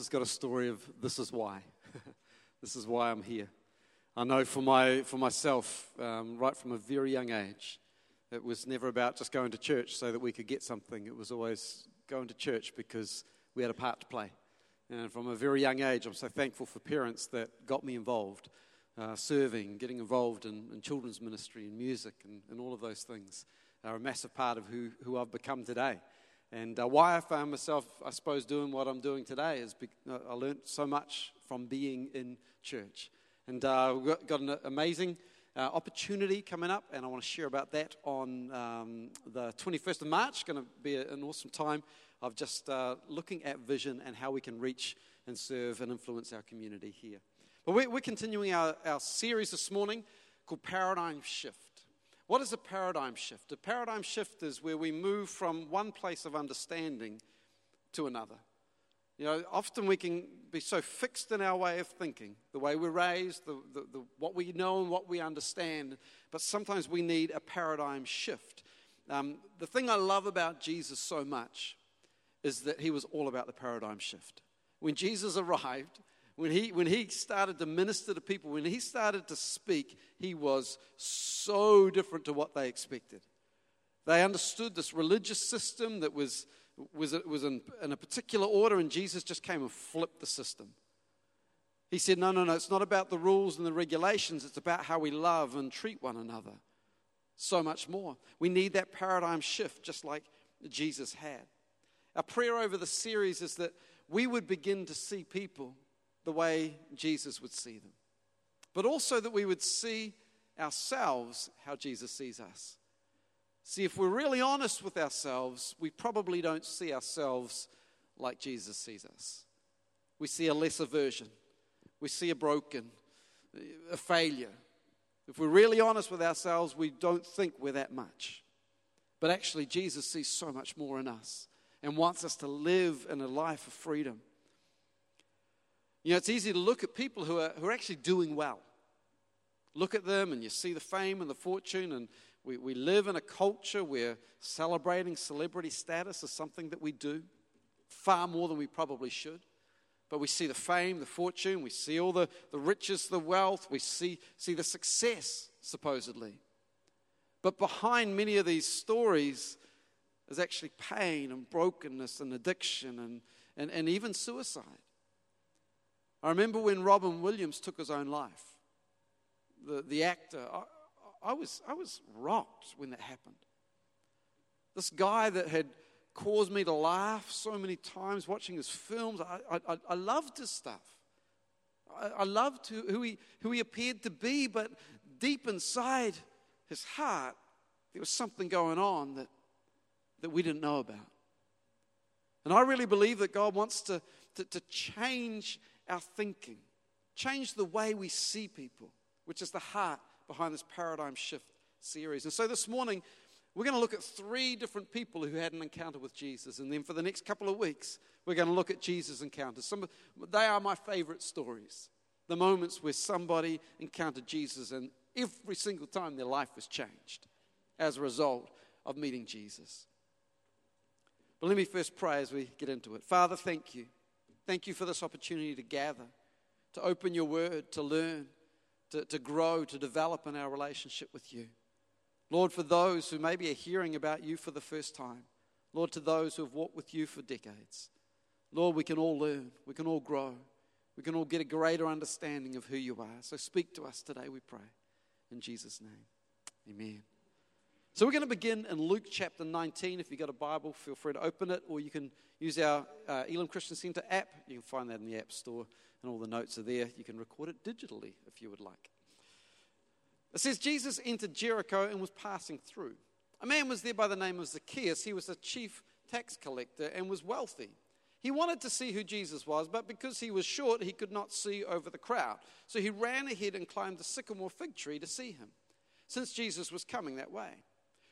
has got a story of this is why. this is why I'm here. I know for, my, for myself, um, right from a very young age, it was never about just going to church so that we could get something. It was always going to church because we had a part to play. And from a very young age, I'm so thankful for parents that got me involved, uh, serving, getting involved in, in, children's ministry and music and, and all of those things are a massive part of who, who I've become today. And uh, why I found myself, I suppose, doing what I'm doing today is be- uh, I learned so much from being in church. And uh, we've got, got an amazing uh, opportunity coming up, and I want to share about that on um, the 21st of March. Going to be an awesome time of just uh, looking at vision and how we can reach and serve and influence our community here. But we're, we're continuing our, our series this morning called Paradigm Shift. What is a paradigm shift? A paradigm shift is where we move from one place of understanding to another. You know, often we can be so fixed in our way of thinking, the way we're raised, the, the, the, what we know and what we understand, but sometimes we need a paradigm shift. Um, the thing I love about Jesus so much is that he was all about the paradigm shift. When Jesus arrived, when he, when he started to minister to people, when he started to speak, he was so different to what they expected. They understood this religious system that was, was, was in, in a particular order, and Jesus just came and flipped the system. He said, No, no, no, it's not about the rules and the regulations, it's about how we love and treat one another. So much more. We need that paradigm shift, just like Jesus had. Our prayer over the series is that we would begin to see people the way Jesus would see them, but also that we would see ourselves how Jesus sees us. See, if we're really honest with ourselves, we probably don't see ourselves like Jesus sees us. We see a lesser version, we see a broken, a failure. If we're really honest with ourselves, we don't think we're that much. But actually, Jesus sees so much more in us and wants us to live in a life of freedom. You know, it's easy to look at people who are, who are actually doing well. Look at them and you see the fame and the fortune, and we, we live in a culture where celebrating celebrity status is something that we do far more than we probably should. But we see the fame, the fortune, we see all the, the riches, the wealth, we see, see the success, supposedly. But behind many of these stories is actually pain and brokenness and addiction and, and, and even suicide. I remember when Robin Williams took his own life, the, the actor. I, I, was, I was rocked when that happened. This guy that had caused me to laugh so many times watching his films, I, I, I loved his stuff. I, I loved who, who, he, who he appeared to be, but deep inside his heart, there was something going on that, that we didn't know about. And I really believe that God wants to, to, to change our thinking, change the way we see people, which is the heart behind this paradigm shift series. And so this morning, we're going to look at three different people who had an encounter with Jesus. And then for the next couple of weeks, we're going to look at Jesus' encounters. Some, of, they are my favorite stories. The moments where somebody encountered Jesus and every single time their life was changed as a result of meeting Jesus. But let me first pray as we get into it. Father, thank you. Thank you for this opportunity to gather, to open your word, to learn, to, to grow, to develop in our relationship with you. Lord, for those who maybe are hearing about you for the first time, Lord, to those who have walked with you for decades, Lord, we can all learn, we can all grow, we can all get a greater understanding of who you are. So speak to us today, we pray. In Jesus' name, amen. So we're going to begin in Luke chapter 19. If you've got a Bible, feel free to open it, or you can use our uh, Elim Christian Centre app. You can find that in the App Store, and all the notes are there. You can record it digitally if you would like. It says Jesus entered Jericho and was passing through. A man was there by the name of Zacchaeus. He was a chief tax collector and was wealthy. He wanted to see who Jesus was, but because he was short, he could not see over the crowd. So he ran ahead and climbed the sycamore fig tree to see him, since Jesus was coming that way.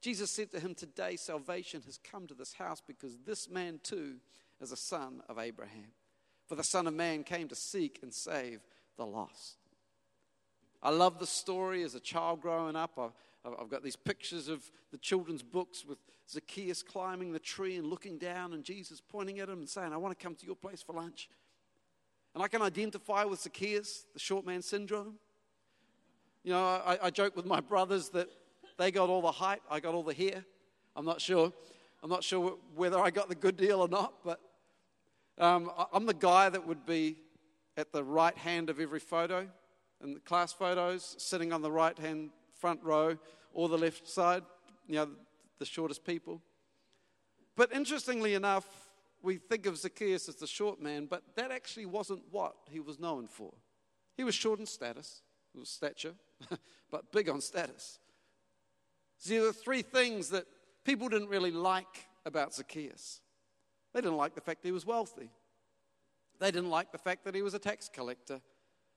Jesus said to him, Today salvation has come to this house because this man too is a son of Abraham. For the Son of Man came to seek and save the lost. I love the story as a child growing up. I've got these pictures of the children's books with Zacchaeus climbing the tree and looking down, and Jesus pointing at him and saying, I want to come to your place for lunch. And I can identify with Zacchaeus, the short man syndrome. You know, I, I joke with my brothers that they got all the height, I got all the hair. I'm not sure. I'm not sure whether I got the good deal or not, but um, I'm the guy that would be at the right hand of every photo in the class photos, sitting on the right hand front row or the left side, you know, the shortest people. But interestingly enough, we think of Zacchaeus as the short man, but that actually wasn't what he was known for. He was short in status, stature, but big on status. See, there were three things that people didn't really like about Zacchaeus. They didn't like the fact that he was wealthy. They didn't like the fact that he was a tax collector,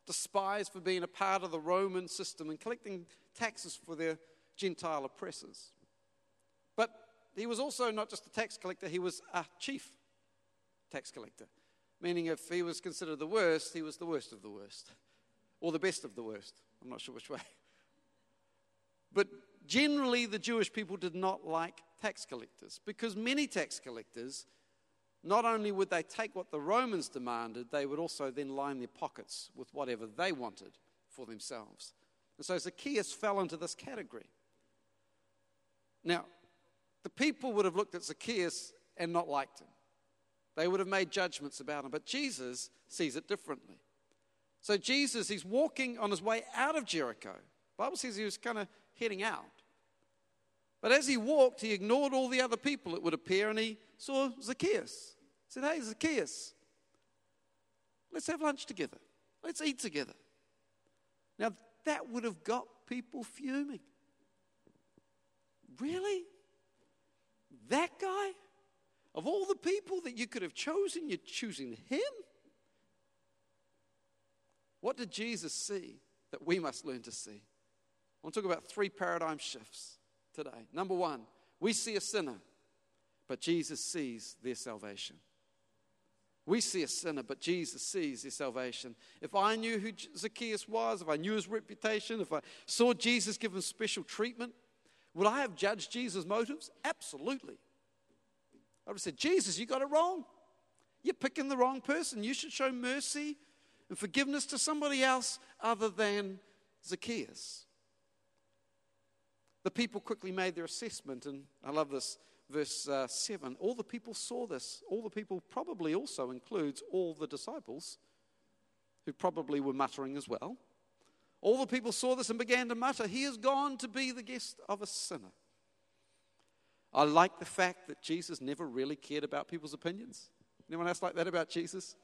despised for being a part of the Roman system and collecting taxes for their Gentile oppressors. But he was also not just a tax collector, he was a chief tax collector. Meaning, if he was considered the worst, he was the worst of the worst, or the best of the worst. I'm not sure which way. But generally, the Jewish people did not like tax collectors because many tax collectors not only would they take what the Romans demanded, they would also then line their pockets with whatever they wanted for themselves. And so Zacchaeus fell into this category. Now, the people would have looked at Zacchaeus and not liked him. They would have made judgments about him, but Jesus sees it differently. So Jesus, he's walking on his way out of Jericho. The Bible says he was kind of heading out. But as he walked, he ignored all the other people, it would appear, and he saw Zacchaeus. He said, Hey, Zacchaeus, let's have lunch together. Let's eat together. Now, that would have got people fuming. Really? That guy? Of all the people that you could have chosen, you're choosing him? What did Jesus see that we must learn to see? I want to talk about three paradigm shifts today. Number one, we see a sinner, but Jesus sees their salvation. We see a sinner, but Jesus sees their salvation. If I knew who Zacchaeus was, if I knew his reputation, if I saw Jesus give him special treatment, would I have judged Jesus' motives? Absolutely. I would have said, Jesus, you got it wrong. You're picking the wrong person. You should show mercy and forgiveness to somebody else other than Zacchaeus. The people quickly made their assessment, and I love this verse uh, 7. All the people saw this. All the people probably also includes all the disciples, who probably were muttering as well. All the people saw this and began to mutter, He has gone to be the guest of a sinner. I like the fact that Jesus never really cared about people's opinions. Anyone else like that about Jesus?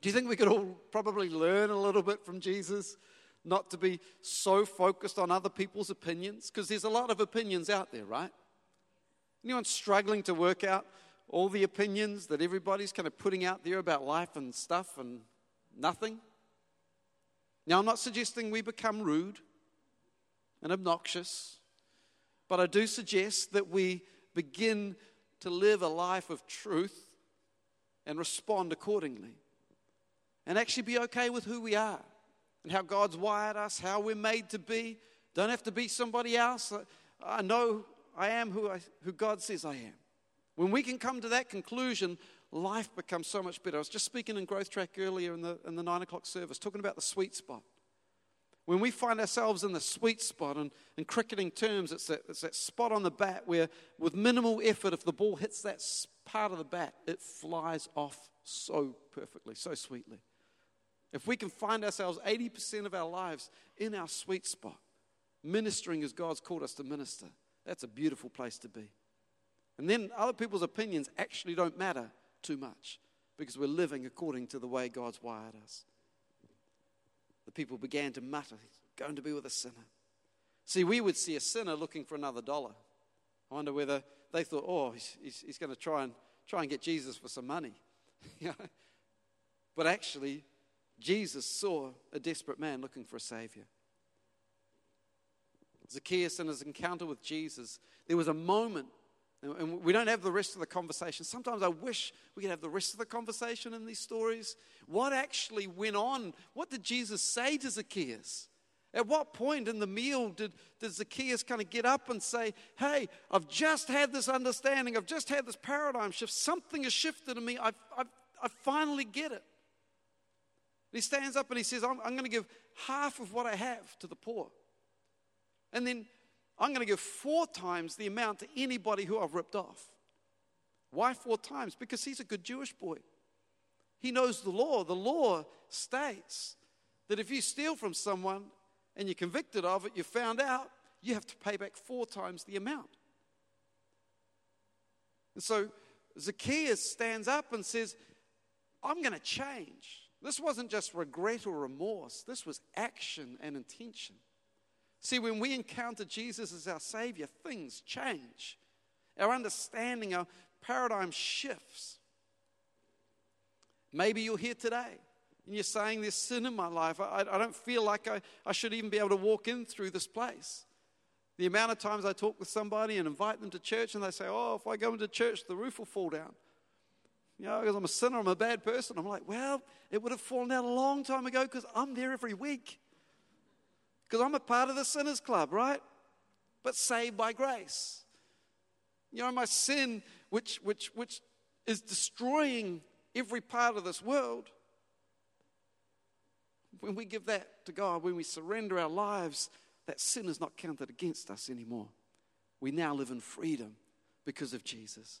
Do you think we could all probably learn a little bit from Jesus? Not to be so focused on other people's opinions? Because there's a lot of opinions out there, right? Anyone struggling to work out all the opinions that everybody's kind of putting out there about life and stuff and nothing? Now, I'm not suggesting we become rude and obnoxious, but I do suggest that we begin to live a life of truth and respond accordingly and actually be okay with who we are and how God's wired us, how we're made to be. Don't have to be somebody else. I know I am who, I, who God says I am. When we can come to that conclusion, life becomes so much better. I was just speaking in Growth Track earlier in the, in the nine o'clock service, talking about the sweet spot. When we find ourselves in the sweet spot, and in cricketing terms, it's that, it's that spot on the bat where, with minimal effort, if the ball hits that part of the bat, it flies off so perfectly, so sweetly. If we can find ourselves 80% of our lives in our sweet spot, ministering as God's called us to minister, that's a beautiful place to be. And then other people's opinions actually don't matter too much because we're living according to the way God's wired us. The people began to mutter, He's going to be with a sinner. See, we would see a sinner looking for another dollar. I wonder whether they thought, oh, he's, he's, he's going to try and, try and get Jesus for some money. but actually, Jesus saw a desperate man looking for a savior. Zacchaeus, in his encounter with Jesus, there was a moment, and we don't have the rest of the conversation. Sometimes I wish we could have the rest of the conversation in these stories. What actually went on? What did Jesus say to Zacchaeus? At what point in the meal did, did Zacchaeus kind of get up and say, Hey, I've just had this understanding, I've just had this paradigm shift, something has shifted in me, i i I finally get it. He stands up and he says, I'm, I'm going to give half of what I have to the poor. And then I'm going to give four times the amount to anybody who I've ripped off. Why four times? Because he's a good Jewish boy. He knows the law. The law states that if you steal from someone and you're convicted of it, you found out, you have to pay back four times the amount. And so Zacchaeus stands up and says, I'm going to change. This wasn't just regret or remorse, this was action and intention. See, when we encounter Jesus as our Savior, things change. Our understanding, our paradigm shifts. Maybe you're here today and you're saying there's sin in my life. I, I don't feel like I, I should even be able to walk in through this place. The amount of times I talk with somebody and invite them to church and they say, Oh, if I go into church, the roof will fall down. You know, because I'm a sinner, I'm a bad person. I'm like, Well, it would have fallen out a long time ago because I'm there every week. Because I'm a part of the sinners club, right? But saved by grace. You know, my sin, which, which, which is destroying every part of this world, when we give that to God, when we surrender our lives, that sin is not counted against us anymore. We now live in freedom because of Jesus.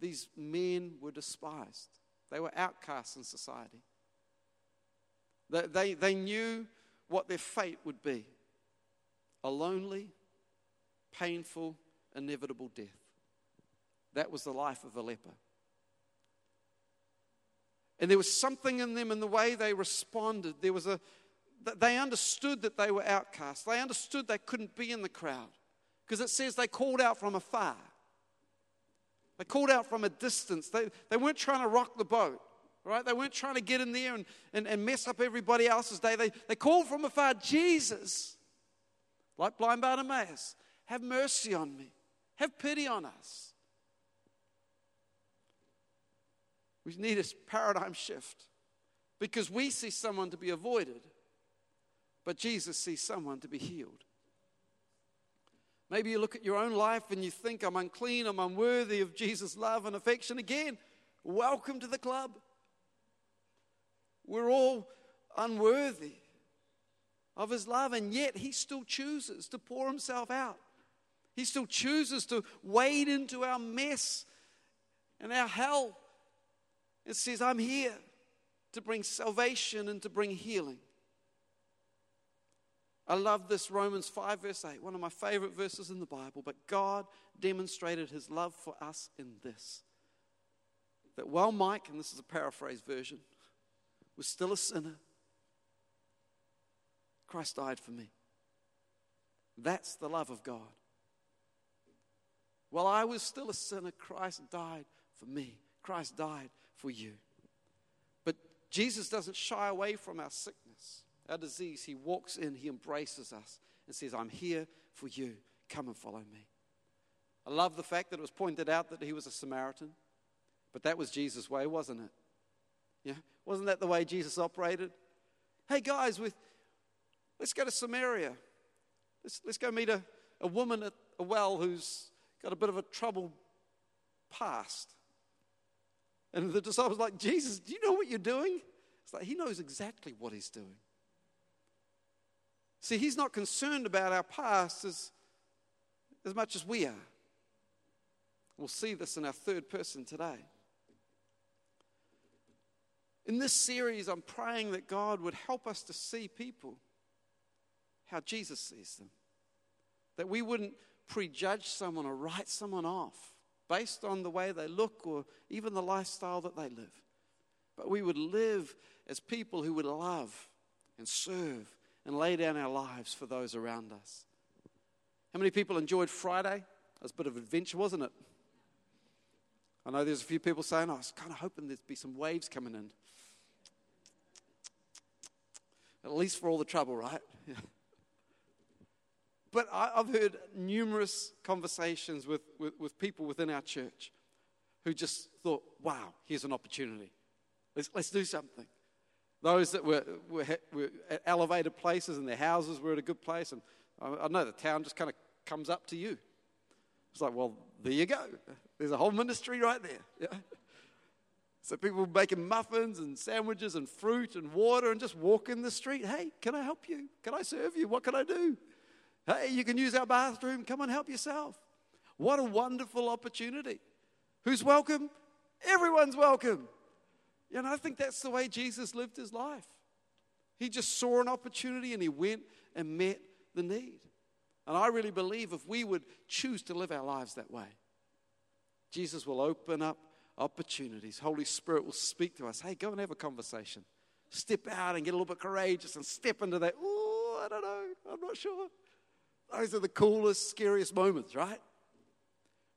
These men were despised, they were outcasts in society. They, they, they knew what their fate would be a lonely, painful, inevitable death. That was the life of a leper. And there was something in them in the way they responded. There was a, they understood that they were outcasts. They understood they couldn't be in the crowd because it says they called out from afar. They called out from a distance. They, they weren't trying to rock the boat, right? They weren't trying to get in there and, and, and mess up everybody else's day. They, they called from afar, Jesus, like blind Bartimaeus, have mercy on me. Have pity on us. We need a paradigm shift because we see someone to be avoided, but Jesus sees someone to be healed. Maybe you look at your own life and you think, I'm unclean, I'm unworthy of Jesus' love and affection. Again, welcome to the club. We're all unworthy of his love, and yet he still chooses to pour himself out. He still chooses to wade into our mess and our hell it says, I'm here to bring salvation and to bring healing. I love this Romans 5, verse 8, one of my favorite verses in the Bible. But God demonstrated his love for us in this that while Mike, and this is a paraphrase version, was still a sinner, Christ died for me. That's the love of God. While I was still a sinner, Christ died for me. Christ died for you. But Jesus doesn't shy away from our sickness, our disease. He walks in, He embraces us, and says, I'm here for you. Come and follow me. I love the fact that it was pointed out that he was a Samaritan, but that was Jesus' way, wasn't it? Yeah? Wasn't that the way Jesus operated? Hey, guys, with, let's go to Samaria. Let's, let's go meet a, a woman at a well who's got a bit of a troubled past. And the disciples like, Jesus, do you know what you're doing? It's like he knows exactly what he's doing. See, he's not concerned about our past as, as much as we are. We'll see this in our third person today. In this series, I'm praying that God would help us to see people how Jesus sees them. That we wouldn't prejudge someone or write someone off based on the way they look or even the lifestyle that they live. But we would live as people who would love and serve and lay down our lives for those around us. How many people enjoyed Friday? It was a bit of adventure, wasn't it? I know there's a few people saying, oh, I was kind of hoping there'd be some waves coming in. At least for all the trouble, right? But I, have heard numerous conversations with, with, with, people within our church who just thought, wow, here's an opportunity. Let's, let's do something. Those that were, were, were, at elevated places and their houses were at a good place. And I, I know the town just kind of comes up to you. It's like, well, there you go. There's a whole ministry right there. Yeah? So people making muffins and sandwiches and fruit and water and just walking the street. Hey, can I help you? Can I serve you? What can I do? Hey, you can use our bathroom. Come and help yourself. What a wonderful opportunity. Who's welcome? Everyone's welcome. Know, I think that's the way Jesus lived his life. He just saw an opportunity and he went and met the need. And I really believe if we would choose to live our lives that way, Jesus will open up opportunities. Holy Spirit will speak to us. Hey, go and have a conversation. Step out and get a little bit courageous and step into that. Oh, I don't know. I'm not sure. Those are the coolest, scariest moments, right?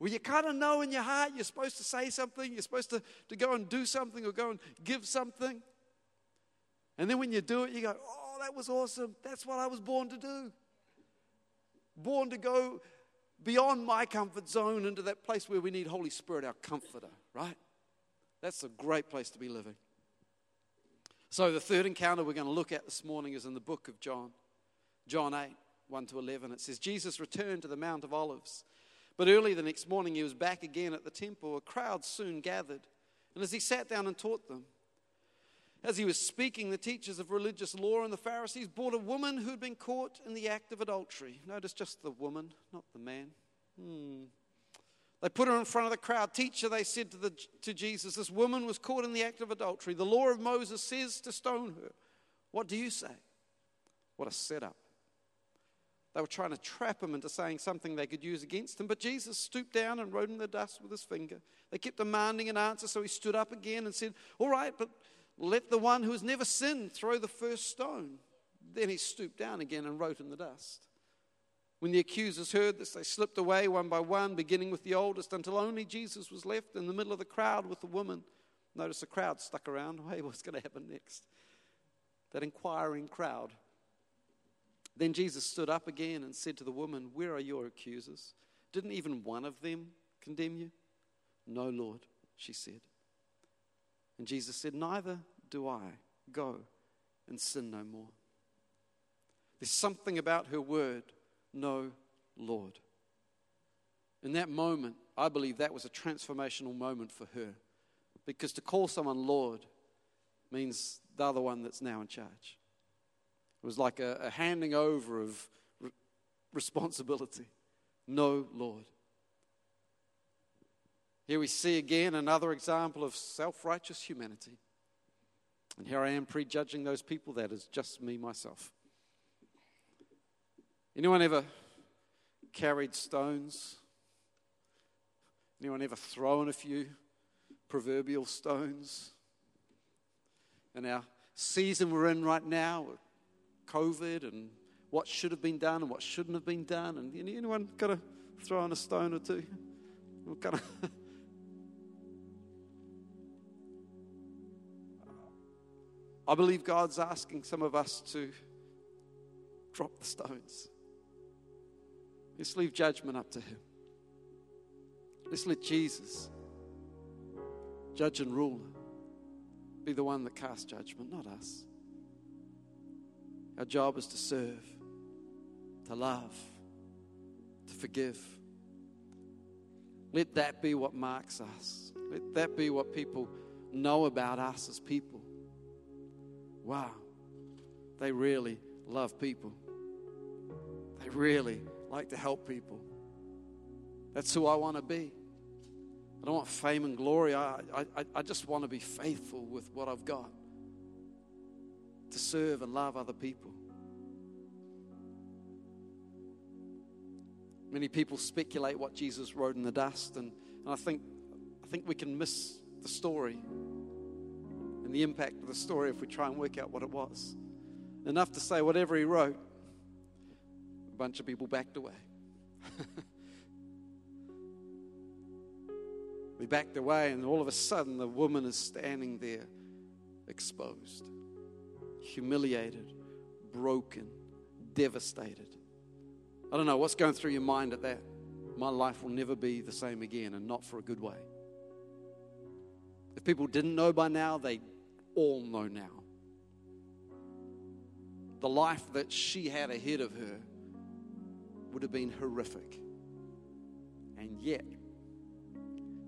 Where you kind of know in your heart you're supposed to say something, you're supposed to, to go and do something or go and give something. And then when you do it, you go, oh, that was awesome. That's what I was born to do. Born to go beyond my comfort zone into that place where we need Holy Spirit, our comforter, right? That's a great place to be living. So, the third encounter we're going to look at this morning is in the book of John, John 8, 1 to 11. It says, Jesus returned to the Mount of Olives. But early the next morning, he was back again at the temple. A crowd soon gathered. And as he sat down and taught them, as he was speaking, the teachers of religious law and the Pharisees brought a woman who had been caught in the act of adultery. Notice just the woman, not the man. Hmm. They put her in front of the crowd. Teacher, they said to, the, to Jesus, this woman was caught in the act of adultery. The law of Moses says to stone her. What do you say? What a setup. They were trying to trap him into saying something they could use against him, but Jesus stooped down and wrote in the dust with his finger. They kept demanding an answer, so he stood up again and said, All right, but let the one who has never sinned throw the first stone. Then he stooped down again and wrote in the dust. When the accusers heard this, they slipped away one by one, beginning with the oldest, until only Jesus was left in the middle of the crowd with the woman. Notice the crowd stuck around. Hey, what's going to happen next? That inquiring crowd. Then Jesus stood up again and said to the woman, Where are your accusers? Didn't even one of them condemn you? No, Lord, she said. And Jesus said, Neither do I. Go and sin no more. There's something about her word, no, Lord. In that moment, I believe that was a transformational moment for her. Because to call someone Lord means they're the one that's now in charge. It was like a, a handing over of re- responsibility. No, Lord. Here we see again another example of self righteous humanity. And here I am prejudging those people. That is just me, myself. Anyone ever carried stones? Anyone ever thrown a few proverbial stones? In our season we're in right now, COVID and what should have been done and what shouldn't have been done. And anyone kind of thrown a stone or two? Kind of I believe God's asking some of us to drop the stones. Let's leave judgment up to Him. Let's let Jesus judge and rule. be the one that casts judgment, not us. Our job is to serve, to love, to forgive. Let that be what marks us. Let that be what people know about us as people. Wow, they really love people. They really like to help people. That's who I want to be. I don't want fame and glory. I, I, I just want to be faithful with what I've got to serve and love other people. Many people speculate what Jesus wrote in the dust, and, and I, think, I think we can miss the story and the impact of the story if we try and work out what it was. Enough to say, whatever he wrote, a bunch of people backed away. We backed away, and all of a sudden, the woman is standing there, exposed, humiliated, broken, devastated. I don't know what's going through your mind at that. My life will never be the same again, and not for a good way. If people didn't know by now, they all know now. The life that she had ahead of her would have been horrific. And yet,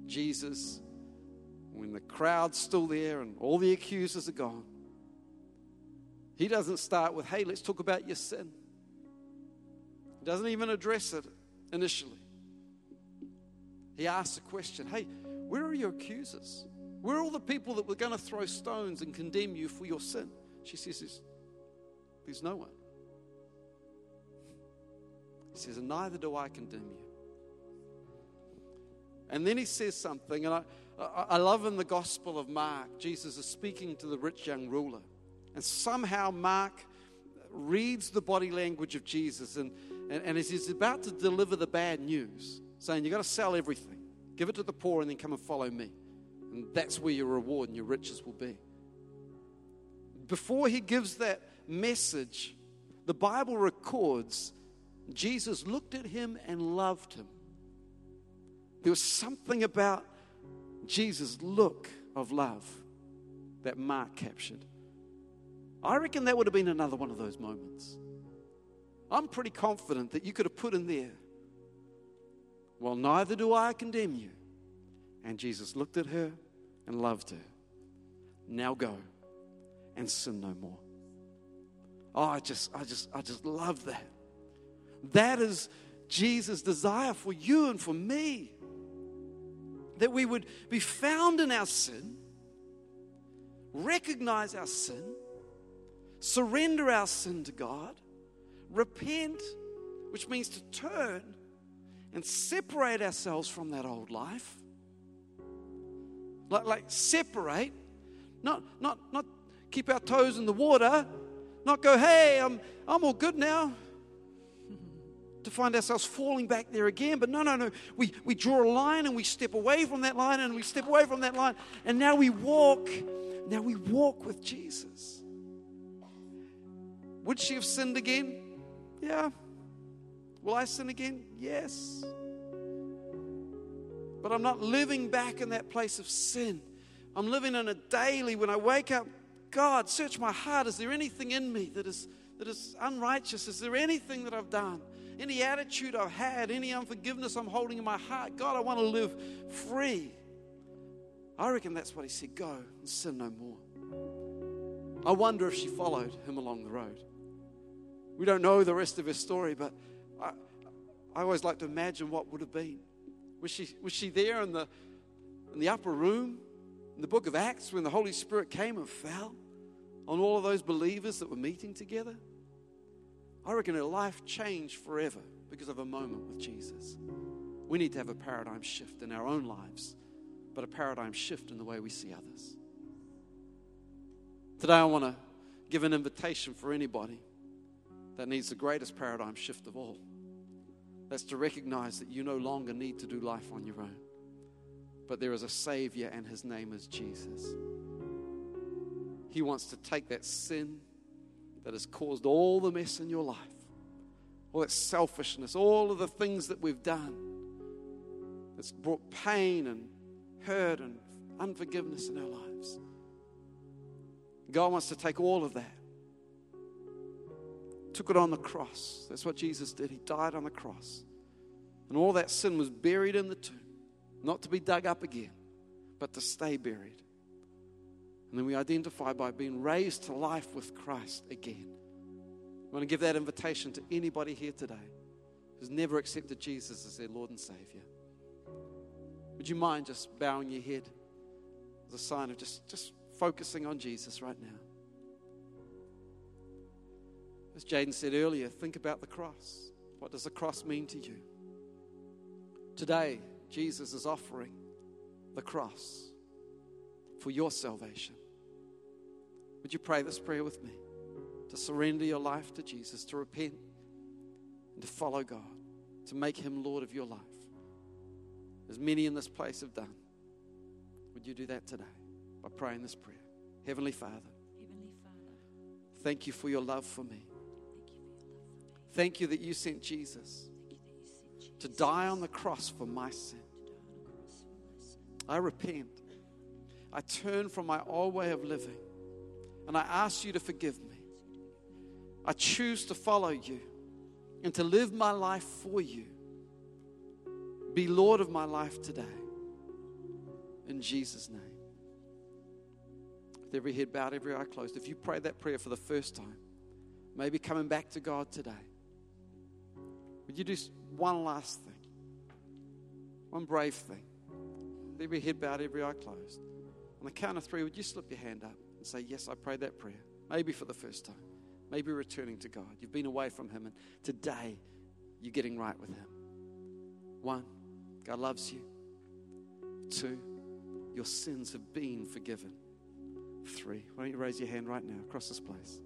Jesus, when the crowd's still there and all the accusers are gone, he doesn't start with, hey, let's talk about your sin. He doesn't even address it initially. He asks a question hey, where are your accusers? Where are all the people that were going to throw stones and condemn you for your sin? She says, There's, no one. He says, And neither do I condemn you. And then he says something, and I, I love in the Gospel of Mark, Jesus is speaking to the rich young ruler. And somehow Mark reads the body language of Jesus, and, and, and as he's about to deliver the bad news, saying, You've got to sell everything, give it to the poor, and then come and follow me. And that's where your reward and your riches will be. Before he gives that message, the Bible records Jesus looked at him and loved him. There was something about Jesus' look of love that Mark captured. I reckon that would have been another one of those moments. I'm pretty confident that you could have put in there, Well, neither do I condemn you. And Jesus looked at her and loved her. Now go and sin no more. Oh, I just, I just, I just love that. That is Jesus' desire for you and for me that we would be found in our sin, recognize our sin, surrender our sin to God, repent, which means to turn and separate ourselves from that old life. Like, like separate, not, not, not keep our toes in the water, not go, hey, I'm, I'm all good now to find ourselves falling back there again. But no, no, no. We, we draw a line and we step away from that line and we step away from that line. And now we walk. Now we walk with Jesus. Would she have sinned again? Yeah. Will I sin again? Yes. But I'm not living back in that place of sin. I'm living in a daily when I wake up. God, search my heart. Is there anything in me that is, that is unrighteous? Is there anything that I've done? any attitude I've had, any unforgiveness I'm holding in my heart. God, I want to live free. I reckon that's what he said go and sin no more. I wonder if she followed him along the road. We don't know the rest of his story, but I, I always like to imagine what would have been. Was she, was she there in the, in the upper room in the book of Acts when the Holy Spirit came and fell on all of those believers that were meeting together? I reckon her life changed forever because of a moment with Jesus. We need to have a paradigm shift in our own lives, but a paradigm shift in the way we see others. Today, I want to give an invitation for anybody that needs the greatest paradigm shift of all. That's to recognize that you no longer need to do life on your own, but there is a Savior, and His name is Jesus. He wants to take that sin that has caused all the mess in your life, all that selfishness, all of the things that we've done that's brought pain and hurt and unforgiveness in our lives. God wants to take all of that, took it on the cross. That's what Jesus did. He died on the cross. And all that sin was buried in the tomb, not to be dug up again, but to stay buried. And then we identify by being raised to life with Christ again. I want to give that invitation to anybody here today who's never accepted Jesus as their Lord and Savior. Would you mind just bowing your head as a sign of just, just focusing on Jesus right now? As Jaden said earlier, think about the cross. What does the cross mean to you? Today, Jesus is offering the cross for your salvation. Would you pray this prayer with me? To surrender your life to Jesus, to repent, and to follow God, to make Him Lord of your life. As many in this place have done. Would you do that today by praying this prayer? Heavenly Father, Heavenly Father, thank you for your love for me. Thank you that you sent Jesus to die on the cross for my sin. I repent. I turn from my old way of living and I ask you to forgive me. I choose to follow you and to live my life for you. Be Lord of my life today. In Jesus' name. With every head bowed, every eye closed, if you pray that prayer for the first time, maybe coming back to God today, would you do one last thing? One brave thing. With every head bowed, every eye closed. On the count of three, would you slip your hand up and say, Yes, I prayed that prayer? Maybe for the first time. Maybe returning to God. You've been away from Him, and today you're getting right with Him. One, God loves you. Two, your sins have been forgiven. Three, why don't you raise your hand right now across this place?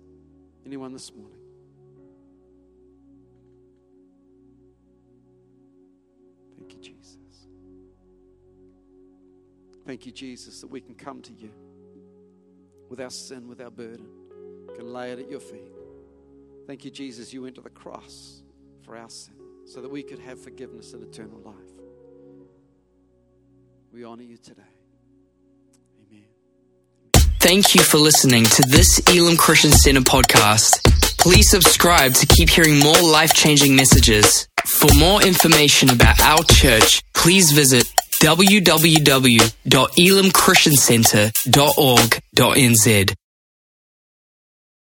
Anyone this morning? Thank you, Jesus, that we can come to you with our sin, with our burden, can lay it at your feet. Thank you, Jesus, you went to the cross for our sin so that we could have forgiveness and eternal life. We honor you today. Amen. Thank you for listening to this Elim Christian Centre podcast. Please subscribe to keep hearing more life changing messages. For more information about our church, please visit www.elamchristiancenter.org.nz.